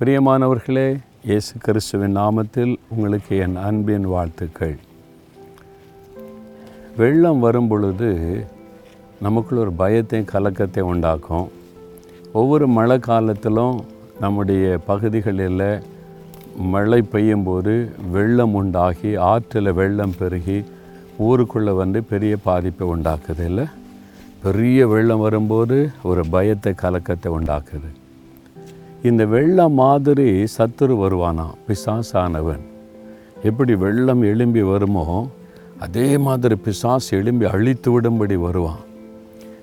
பிரியமானவர்களே இயேசு கிறிஸ்துவின் நாமத்தில் உங்களுக்கு என் அன்பின் வாழ்த்துக்கள். வெள்ளம் வரும் பொழுது நமக்குள்ள ஒரு பயத்தையும் கலக்கத்தை உண்டாக்கும். ஒவ்வொரு மழை காலத்திலும் நம்முடைய பகுதிகளில் மழை பெய்யும் போது வெள்ளம் உண்டாகி ஆற்றில் வெள்ளம் பெருகி ஊருக்குள்ளே வந்து பெரிய பாதிப்பை உண்டாக்குது இல்லை? பெரிய வெள்ளம் வரும்போது ஒரு பயத்தை கலக்கத்தை உண்டாக்குது. இந்த வெள்ளம் மாதிரி சத்துரு வருவானா? பிசாசானவன். எப்படி வெள்ளம் எழும்பி வருமோ அதே மாதிரி பிசாசு எழும்பி அழித்து விடும்படி வருவான்.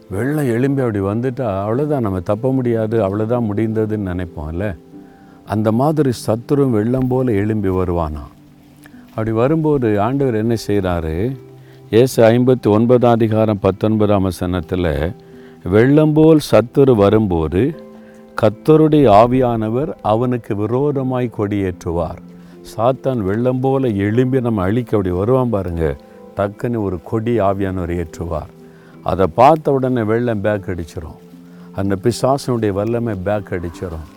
வெள்ளம் எழும்பி அப்படி வந்துட்டா அவ்வளோதான் நம்ம தப்ப முடியாது அவ்வளோதான் முடிந்ததுன்னு நினைப்போம்ல. அந்த மாதிரி சத்துரும் வெள்ளம் போல் எழும்பி வருவானா? அப்படி வரும்போது ஆண்டவர் என்ன செய்கிறாரு ஏசு ஐம்பத்தி ஒன்பதாம் அதிகாரம் பத்தொன்பதாம் வசனத்தில் வெள்ளம் போல் சத்துரு வரும்போது கத்தருடைய ஆவியானவர் அவனுக்கு விரோதமாய் கொடியேற்றுவார். சாத்தான் வெள்ளம் போல எழும்பி நம்ம அழிக்க அப்படி வருவான் பாருங்க. டக்குன்னு ஒரு கொடி ஆவியானவர் ஏற்றுவார். அதை பார்த்த உடனே வெள்ளம் பேக் அடிச்சிடும் அந்த பிசாசனுடைய வல்லமை பேக் அடிச்சிடும்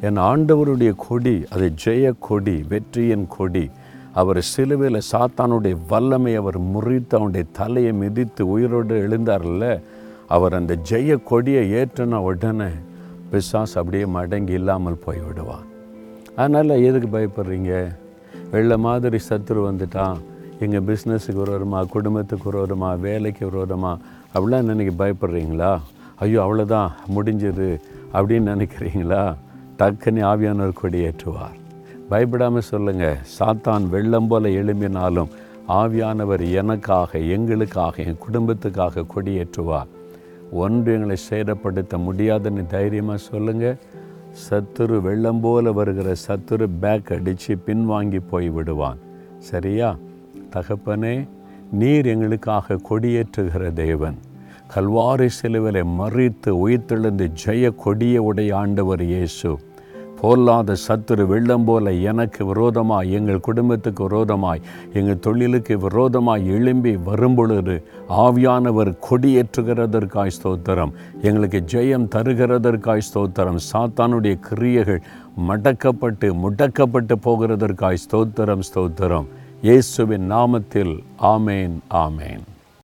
என் ஆண்டவருடைய கொடி அது ஜெய கொடி வெற்றியின் கொடி. அவர் சிலுவையில் சாத்தானுடைய வல்லமை அவர் முறித்து அவனுடைய தலையை மிதித்து உயிரோடு எழுந்தார்ல. அவர் அந்த ஜெய கொடியை ஏற்றின உடனே பிசாஸ் அப்படியே மடங்கி இல்லாமல் போய்விடுவான். அதனால் எதுக்கு பயப்படுறீங்க? வெள்ளை மாதிரி சத்துரு வந்துட்டான். எங்கள் பிஸ்னஸுக்கு விரோதமா குடும்பத்துக்கு விரோதமா வேலைக்கு விரோதமா அப்படிலாம் நினைக்க பயப்படுறீங்களா? ஐயோ அவ்வளோதான் முடிஞ்சது அப்படின்னு நினைக்கிறீங்களா? டக்குன்னு ஆவியானவர் கொடியேற்றுவார். பயப்படாமல் சொல்லுங்கள் சாத்தான் வெள்ளம் போல எழும்பினாலும் ஆவியானவர் எனக்காக எங்களுக்காக என் குடும்பத்துக்காக கொடியேற்றுவார். ஒன்று எங்களை சேதப்படுத்த முடியாதுன்னு தைரியமாக சொல்லுங்கள் சத்துரு வெள்ளம் போல வருகிற சத்துரு பேக் அடித்து பின்வாங்கி போய் விடுவான். சரியா? தகப்பனே நீர் எங்களுக்காக கொடியேற்றுகிற தேவன். கல்வாரி சிலுவலை மறித்து உயிர்த்தெழுந்து ஜெய கொடிய உடைய ஆண்டவர் இயேசு. போல்லாத சத்துரு வெள்ளம் போல எனக்கு விரோதமாய் எங்கள் குடும்பத்துக்கு விரோதமாய் எங்கள் தொழிலுக்கு விரோதமாய் எழும்பி வரும்பொழுது ஆவியானவர் கொடியேற்றுகிறதற்காய் ஸ்தோத்திரம். எங்களுக்கு ஜெயம் தருகிறதற்காய் ஸ்தோத்திரம். சாத்தானுடைய கிரியைகள் மடக்கப்பட்டு முடக்கப்பட்டு போகிறதற்காய் ஸ்தோத்திரம் ஸ்தோத்திரம். இயேசுவின் நாமத்தில் ஆமேன் ஆமேன்.